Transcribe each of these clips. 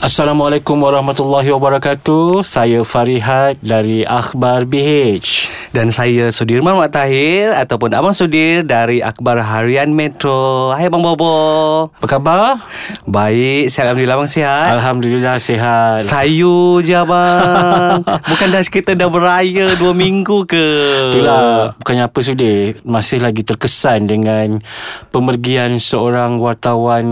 Assalamualaikum warahmatullahi wabarakatuh. Saya Farihat dari Akhbar BH. Dan saya Sudirman Mak Tahir Ataupun Abang Sudir Dari Akhbar Harian Metro Hai Bang Bobo Apa khabar? Baik Sihat Alhamdulillah Bang sihat Alhamdulillah sihat. Sayu je Abang Bukan dah kita dah beraya Dua minggu ke Itulah bukannya apa sudah masih lagi terkesan dengan pemergian seorang wartawan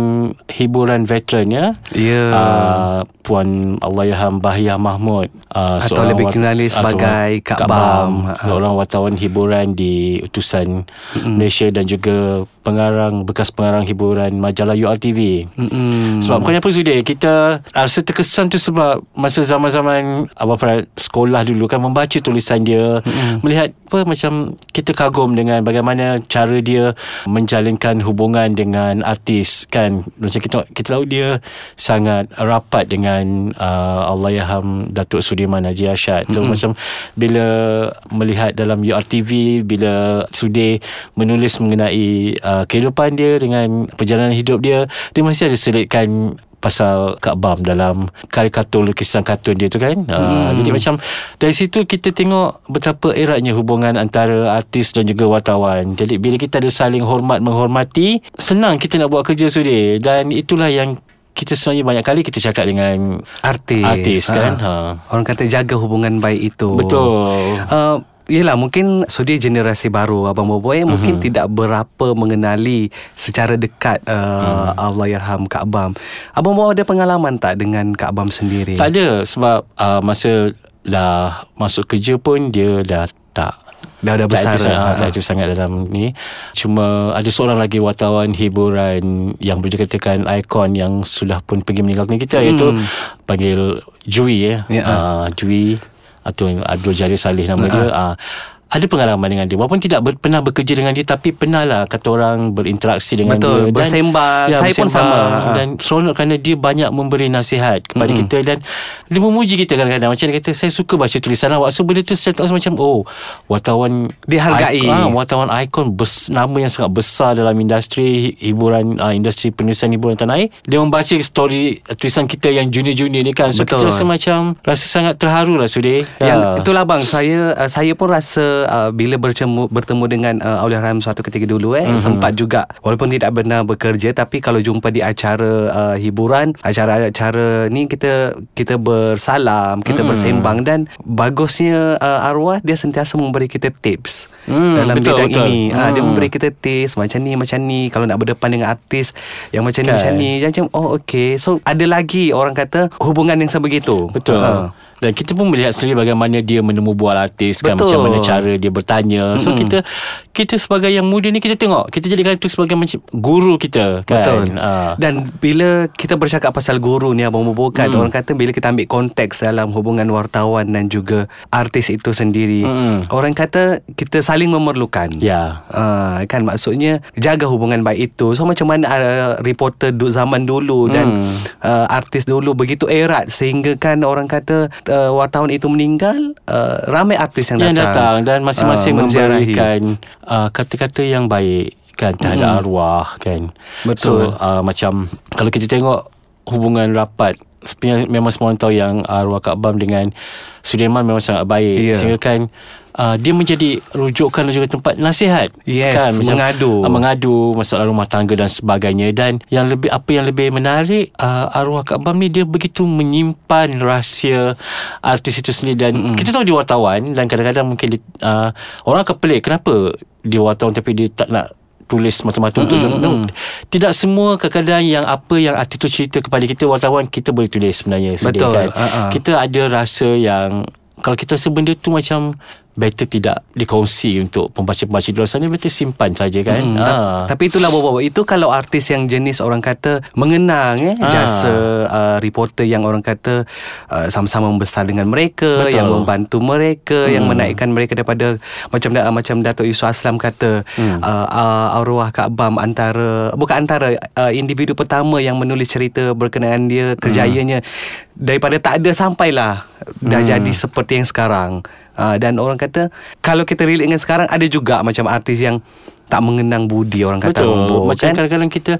hiburan veteran ya. Ya Uh, Puan Allahyarham Bahiyah Mahmud uh, Atau lebih dikenali wat- sebagai seorang- Kak Bam. Seorang wartawan hiburan di utusan mm Malaysia dan juga pengarang bekas pengarang hiburan majalah URTV. Mm-mm. Sebab bukannya apa sudah Kita rasa terkesan tu sebab Masa zaman-zaman Abang Farad sekolah dulu kan Membaca tulisan dia mm-hmm. Melihat apa macam Kita kagum dengan bagaimana Cara dia Menjalinkan hubungan dengan artis kan Macam kita kita tahu dia Sangat rapat dengan uh, Allahyarham Datuk Sudirman Haji Ashad So mm-hmm. macam Bila melihat dalam URTV Bila Sudir menulis mengenai uh, Kehidupan dia Dengan perjalanan hidup dia Dia masih ada selitkan pasal Kak Bam dalam karikatur lukisan kartun dia tu kan. Hmm. Uh, jadi macam dari situ kita tengok betapa eratnya hubungan antara artis dan juga wartawan. Jadi bila kita ada saling hormat menghormati, senang kita nak buat kerja sudi dan itulah yang kita sebenarnya banyak kali kita cakap dengan Artis artis kan. Ha. Orang kata jaga hubungan baik itu Betul. uh, Yelah mungkin Sudi generasi baru Abang Bobo eh, Mungkin Mhm. tidak berapa mengenali Secara dekat uh, Mhm. Allahyarham Kak Bam Abang Bobo ada pengalaman tak Dengan Kak Bam sendiri Tak ada sebab uh, masa dah masuk kerja pun dia dah tak Dah dah besar tak itu, sangat, itu sangat dalam ni Cuma ada seorang lagi wartawan hiburan Yang boleh dikatakan ikon yang sudah pun pergi meninggalkan kita hmm. Iaitu panggil Jui ya, Ya. uh, Jui Atau Abdul Jalil Salih nama Ya. dia uh, ada pengalaman dengan dia Walaupun tidak ber, pernah bekerja dengan dia Tapi pernah lah Kata orang berinteraksi dengan Betul, dia bersembang. Saya pun sama. Ha. Dan seronok kerana dia banyak memberi nasihat Kepada Mm-mm. kita Dan dia memuji kita kadang-kadang Macam dia kata Saya suka baca tulisan awak So benda tu saya tak macam Oh Wartawan Dihargai. ikon, ah, Wartawan ikon bes, Nama yang sangat besar Dalam industri Hiburan ah, Industri penulisan hiburan tanah air Dia membaca story Tulisan kita yang junior-junior ni kan So Betul. kita rasa macam Rasa sangat terharu lah Sudir Yang Ah. itulah bang saya uh, saya pun rasa uh, bila bertemu bertemu dengan uh, Allahyarham suatu ketika dulu eh Mhm. mm-hmm. sempat juga walaupun tidak benar bekerja tapi kalau jumpa di acara uh, hiburan acara-acara ni kita kita bersalam kita Mhm. bersembang dan bagusnya uh, arwah dia sentiasa memberi kita tips Hmm, dalam betul, bidang betul. ini Ah, dia Hmm. memberi kita tips macam ni macam ni kalau nak berdepan dengan artis yang macam ni Kan. macam ni macam oh okey so ada lagi orang kata hubungan yang sebegitu Betul. Ah. Dan kita pun melihat sendiri bagaimana dia menemu bual artis kan Betul. macam mana cara dia bertanya. So Mm-mm. kita kita sebagai yang muda ni kita tengok kita jadikan itu sebagai macam guru kita kan. Betul Ah. Dan bila kita bercakap pasal guru ni Abang Bobo kan Hmm. Orang kata bila kita ambil konteks Dalam hubungan wartawan Dan juga artis itu sendiri Hmm. Orang kata kita saling memerlukan Ya. Uh, kan maksudnya jaga hubungan baik itu so macam mana uh, reporter du, zaman dulu dan Hmm. uh, artis dulu begitu erat sehingga kan orang kata uh, wartawan itu meninggal uh, ramai artis yang, Yang datang dan masing-masing Ah, menziarahi. memberikan uh, kata-kata yang baik kan terhadap arwah kan. Betul. So uh, macam kalau kita tengok hubungan rapat memang semua orang tahu yang arwah Kak Bam dengan Sudirman memang sangat baik Ya. sehingga kan Uh, dia menjadi rujukan juga tempat nasihat Yes, mengadu. uh, mengadu masalah rumah tangga dan sebagainya dan yang lebih apa yang lebih menarik uh, arwah Kak Bam ni dia begitu menyimpan rahsia artis itu sendiri dan mm kita tahu dia wartawan dan kadang-kadang mungkin dia, uh, orang akan pelik kenapa dia wartawan tapi dia tak nak tulis mata-mata untuk Mm-mm, no, tidak semua kadang-kadang yang apa yang artis tu cerita kepada kita wartawan kita boleh tulis sebenarnya Sudir, Betul, kan? uh-uh. kita ada rasa yang kalau kita rasa benda tu macam better tidak dikongsi untuk pembaca-pembaca di luar sana better simpan saja kan Hmm, ta- Tapi itulah bawa-bawa Itu kalau artis yang jenis orang kata Mengenang eh, Ah. Jasa uh, reporter yang orang kata uh, Sama-sama membesar dengan mereka Betul. Yang membantu mereka Yang Hmm. menaikkan mereka daripada Macam uh, macam Datuk Yusof Aslam kata Hmm. uh, uh, Arwah Kak Bam antara Bukan antara uh, Individu pertama yang menulis cerita Berkenaan dia Kerjayanya Daripada tak ada sampailah Dah Hmm. jadi seperti yang sekarang uh, Dan orang kata Kalau kita relate dengan sekarang Ada juga macam artis yang tak mengenang budi orang kata Betul Bob, Macam kan? kadang-kadang kita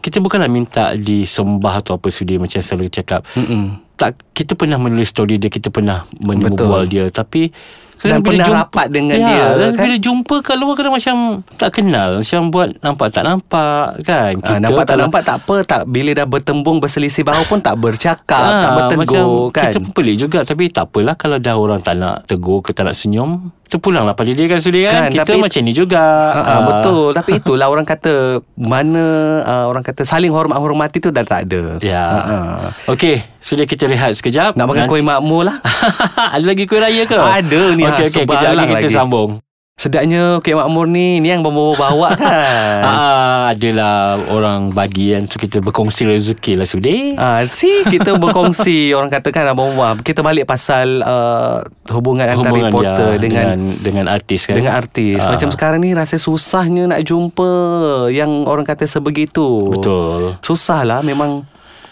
Kita bukanlah minta disembah Atau apa sudi Macam selalu cakap Mm-mm. tak kita pernah menulis story dia kita pernah Betul. menyubual dia tapi Dan kadang pernah rapat dengan ya, dia, dan kan? bila jumpa kat luar kadang macam tak kenal. Macam buat nampak tak nampak kan? Ah, nampak tak nampak tak apa. Tak bila dah bertembung berselisih bahu pun tak bercakap Ah, tak bertegur macam kan? Kita pun pelik juga. Tapi tak apalah Kalau dah orang tak nak tegur Ke tak nak senyum Kita pulanglah pada dia kan Sudi kan, Kan, Kita tapi- macam ni juga. Ah, ah, betul. Tapi itulah orang kata mana ah, orang kata saling hormat hormati tu dah tak ada. Ya. Ah, ah. Okey Sudah kita rehat sekejap. Nak makan kuih makmur lah. Ada lagi kuih raya ke? Ada ni, Okey ha, okey Kejap lagi kita lagi. sambung sedapnya kuih makmur ni ni yang bawa bawa kan Ah, adalah orang bagi kan so kita berkongsi rezeki lah Sudi. Ah, si kita berkongsi orang katakan abang Umar kita balik pasal uh, hubungan antara Hubungan reporter dia dengan dengan dengan artis kan. dengan artis. Ah. Macam sekarang ni rasa susahnya nak jumpa yang orang kata sebegitu. Betul. Susah lah memang.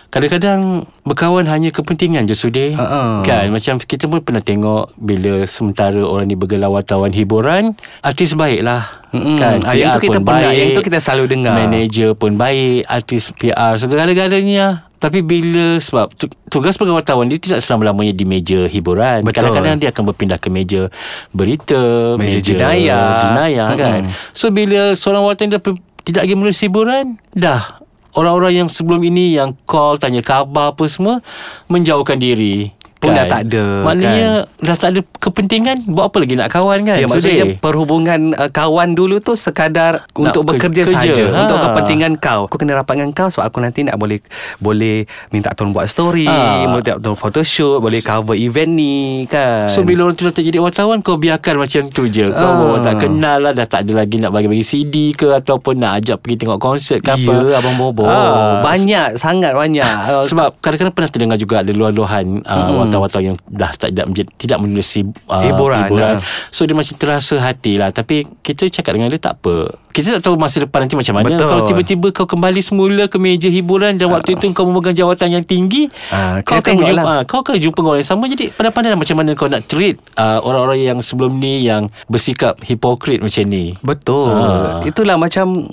Kadang-kadang berkawan hanya kepentingan je Sudi. Ha-ha. Kan macam kita pun pernah tengok bila sementara orang ni bergelar wartawan hiburan, artis baiklah. Mm-mm. Kan Ah, yang PR tu kita pun pernah- baik, yang tu kita selalu dengar. Manager pun baik, artis PR segala-galanya. Tapi bila sebab tu- tugas wartawan dia tidak selama-lamanya di meja hiburan. Betul. Kadang-kadang dia akan berpindah ke meja berita, Meja jenayah. jenayah kan. Mm-mm. So bila seorang wartawan dia tidak lagi menulis hiburan, dah orang-orang yang sebelum ini yang call tanya khabar apa semua menjauhkan diri. Pun dah tak ada, Maknanya dah tak ada kepentingan buat apa lagi nak kawan kan? Ya maksudnya Sedih. perhubungan uh, kawan dulu tu sekadar untuk ke- bekerja kerja. saja Ha. untuk kepentingan kau. Aku kena rapat dengan kau sebab aku nanti nak boleh boleh minta tolong buat story, Ha. boleh minta tolong photoshoot, boleh cover event ni kan. So bila orang tu dah tak jadi wartawan Kau biarkan macam tu je Kau orang tak kenal lah Dah tak ada lagi nak bagi-bagi CD ke Ataupun nak ajak pergi tengok konsert ke apa Ya Abang Bobo Ah. Banyak Sangat banyak Sebab kadang-kadang pernah terdengar juga Ada luahan-luahan uh, Mm-mm. Wartawan-wartawan yang Dah tak tidak, tidak menulis uh, Hiburan, ah. So dia macam terasa hati lah. Tapi kita cakap dengan dia tak apa Kita tak tahu masa depan nanti macam mana Betul. Kalau tiba-tiba kau kembali semula Ke meja hiburan Dan waktu itu kau memegang jawatan yang tinggi Ah, Kau akan berjumpa lah. ah, Kau akan jumpa orang yang sama Jadi pandai-pandai lah macam mana kau nak treat uh, Orang-orang yang sebelum ni Yang bersikap hipokrit macam ni Betul Ah. Itulah macam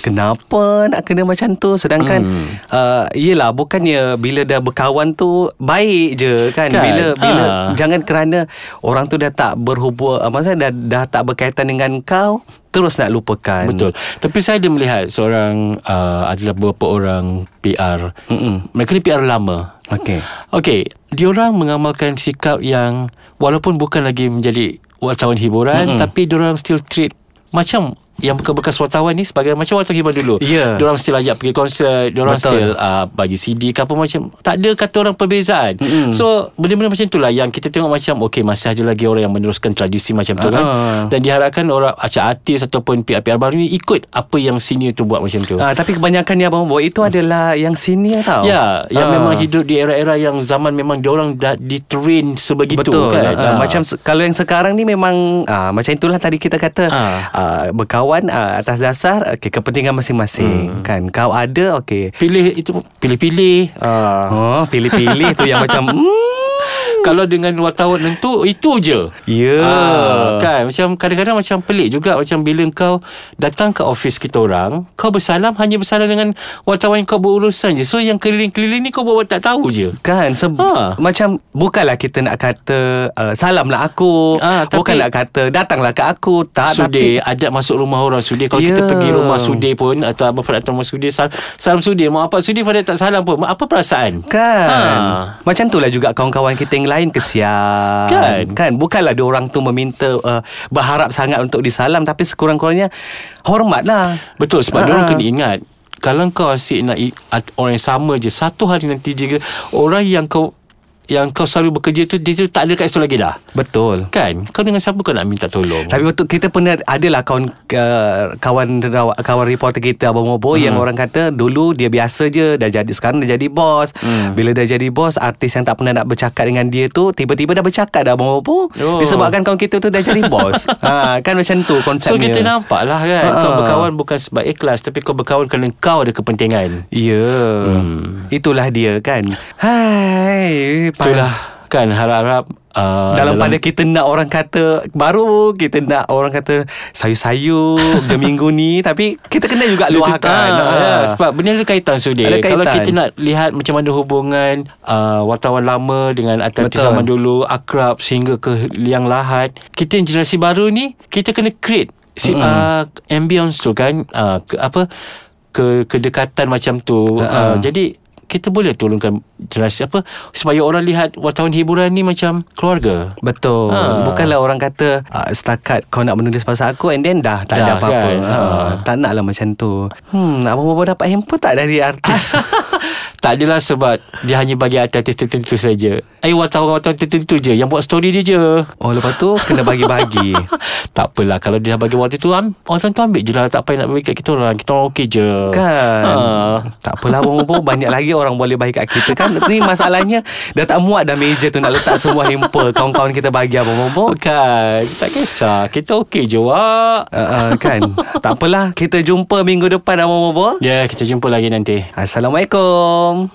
Kenapa nak kena macam tu Sedangkan Hmm. uh, Yelah bukannya Bila dah berkawan tu Baik je kan, Kan? Bila bila Ah. Jangan kerana Orang tu dah tak berhubung uh, Maksudnya dah, dah tak berkaitan dengan kau Terus nak lupakan. Betul. Tapi saya ada melihat Seorang uh, Adalah beberapa orang PR Mm-mm. Mereka ni PR lama. Okay Okey, diorang mengamalkan sikap yang walaupun bukan lagi menjadi wartawan hiburan Mm-mm. tapi diorang still treat macam yang bekas-bekas wartawan ni sebagai macam wartawan hiburan dulu. Ya. Diorang still ajak pergi konsert, diorang Betul. still uh, bagi CD ke apa macam. Tak ada kata orang perbezaan. Mm-mm. So, benda-benda macam itulah yang kita tengok macam okey masih ada lagi orang yang meneruskan tradisi macam tu kan. Ah. Dan diharapkan orang macam artis ataupun PR-PR baru ni ikut apa yang senior tu buat macam tu. Ah, tapi kebanyakan yang Abang Bobo Itu adalah yang senior tau Ya, yang Ah. memang hidup di era-era yang zaman memang diorang dah ditrain sebegitu Betul kan. Ah, Macam se- Kalau yang sekarang ni memang ah, Macam itulah tadi kita kata Ah. ah, Berkawan ah, atas dasar okay, Kepentingan masing-masing Kan Kau ada okay. pilih itu pilih-pilih. Ah. Oh pilih-pilih tu yang macam hmm, Kalau dengan wartawan tentu itu je. Ya Ah, kan macam kadang-kadang macam pelik juga macam bila kau datang ke office kita orang, kau bersalam hanya bersalam dengan wartawan yang kau berurusan je. So yang keliling-keliling ni kau buat tak tahu je. Kan se- Ha. Macam Bukanlah kita nak kata uh, Salamlah aku Ah, tapi- Bukan nak kata Datanglah ke aku Tak Sudir tapi Adat masuk rumah orang Sudir Kalau Ya. kita pergi rumah Sudir pun Atau Abang Farid atau rumah Sudir Salam, salam Sudir Mak apa Sudir Farid tak salam pun Apa perasaan Kan Ha. Macam itulah juga Kawan-kawan kita yang lain Kesian Kan? Kan Bukanlah dia orang tu meminta uh, Berharap sangat untuk disalam Tapi sekurang-kurangnya Hormatlah Betul sebab Ah, uh ah. kena ingat Kalau kau asyik nak Orang yang sama je Satu hari nanti juga Orang yang kau Yang kau selalu bekerja tu Dia tu tak ada kat situ lagi dah Betul Kan Kau dengan siapa kau nak minta tolong Tapi waktu kita pernah adalah kawan uh, kawan kawan reporter kita Abang Mobo hmm. yang orang kata dulu dia biasa je dah jadi sekarang dah jadi bos. Hmm. Bila dah jadi bos artis yang tak pernah nak bercakap dengan dia tu tiba-tiba dah bercakap dah Abang Mobo. Oh. Disebabkan kawan kita tu dah jadi bos. ha kan macam tu konsepnya. So kita nampak lah kan Ha. Kau berkawan bukan sebab ikhlas Tapi kau berkawan kerana kau ada kepentingan Ya. Hmm. Itulah dia kan. Hai. Pa- Itulah kan harap-harap uh, dalam, pada kita nak orang kata baru kita nak orang kata sayu-sayu je minggu ni tapi kita kena juga Dia luahkan. ah, Ah. ya, sebab benda ada kaitan. Ada Kalau kaitan. kita nak lihat macam mana hubungan uh, wartawan lama dengan artis zaman dulu akrab sehingga ke liang lahat. Kita yang generasi baru ni kita kena create si, uh, ambience tu kan uh, ke, apa ke kedekatan macam tu. Uh, jadi kita boleh tolongkan generasi apa supaya orang lihat wartawan hiburan ni macam keluarga. Betul Ha. Bukanlah orang kata uh, Setakat kau nak menulis pasal aku And then dah Tak ada Dah, apa-apa kan? ha. Ha. Tak nak lah macam tu Hmm Abang-abang dapat handphone tak Dari artis tak adalah sebab dia hanya bagi artis tertentu saja. Eh wartawan-wartawan tertentu je. Yang buat story dia je. Oh lepas tu Kena bagi-bagi. Tak apalah. Kalau dia bagi waktu tu am, Orang tu ambil je lah. Tak payah nak bagi kat kita orang. Kita orang okey je. Kan? Ha. Tak apalah abang-abang Banyak lagi orang boleh bagi kat kita. Kan? Ni masalahnya Dah tak muat dah meja tu Nak letak semua hamper. Kawan-kawan kita bagi abang-abang Bukan Tak kisah. Kita okey je Wak. Uh, uh, Kan? Tak apalah. Kita jumpa minggu depan abang-abang Ya kita jumpa lagi nanti. Assalamualaikum home.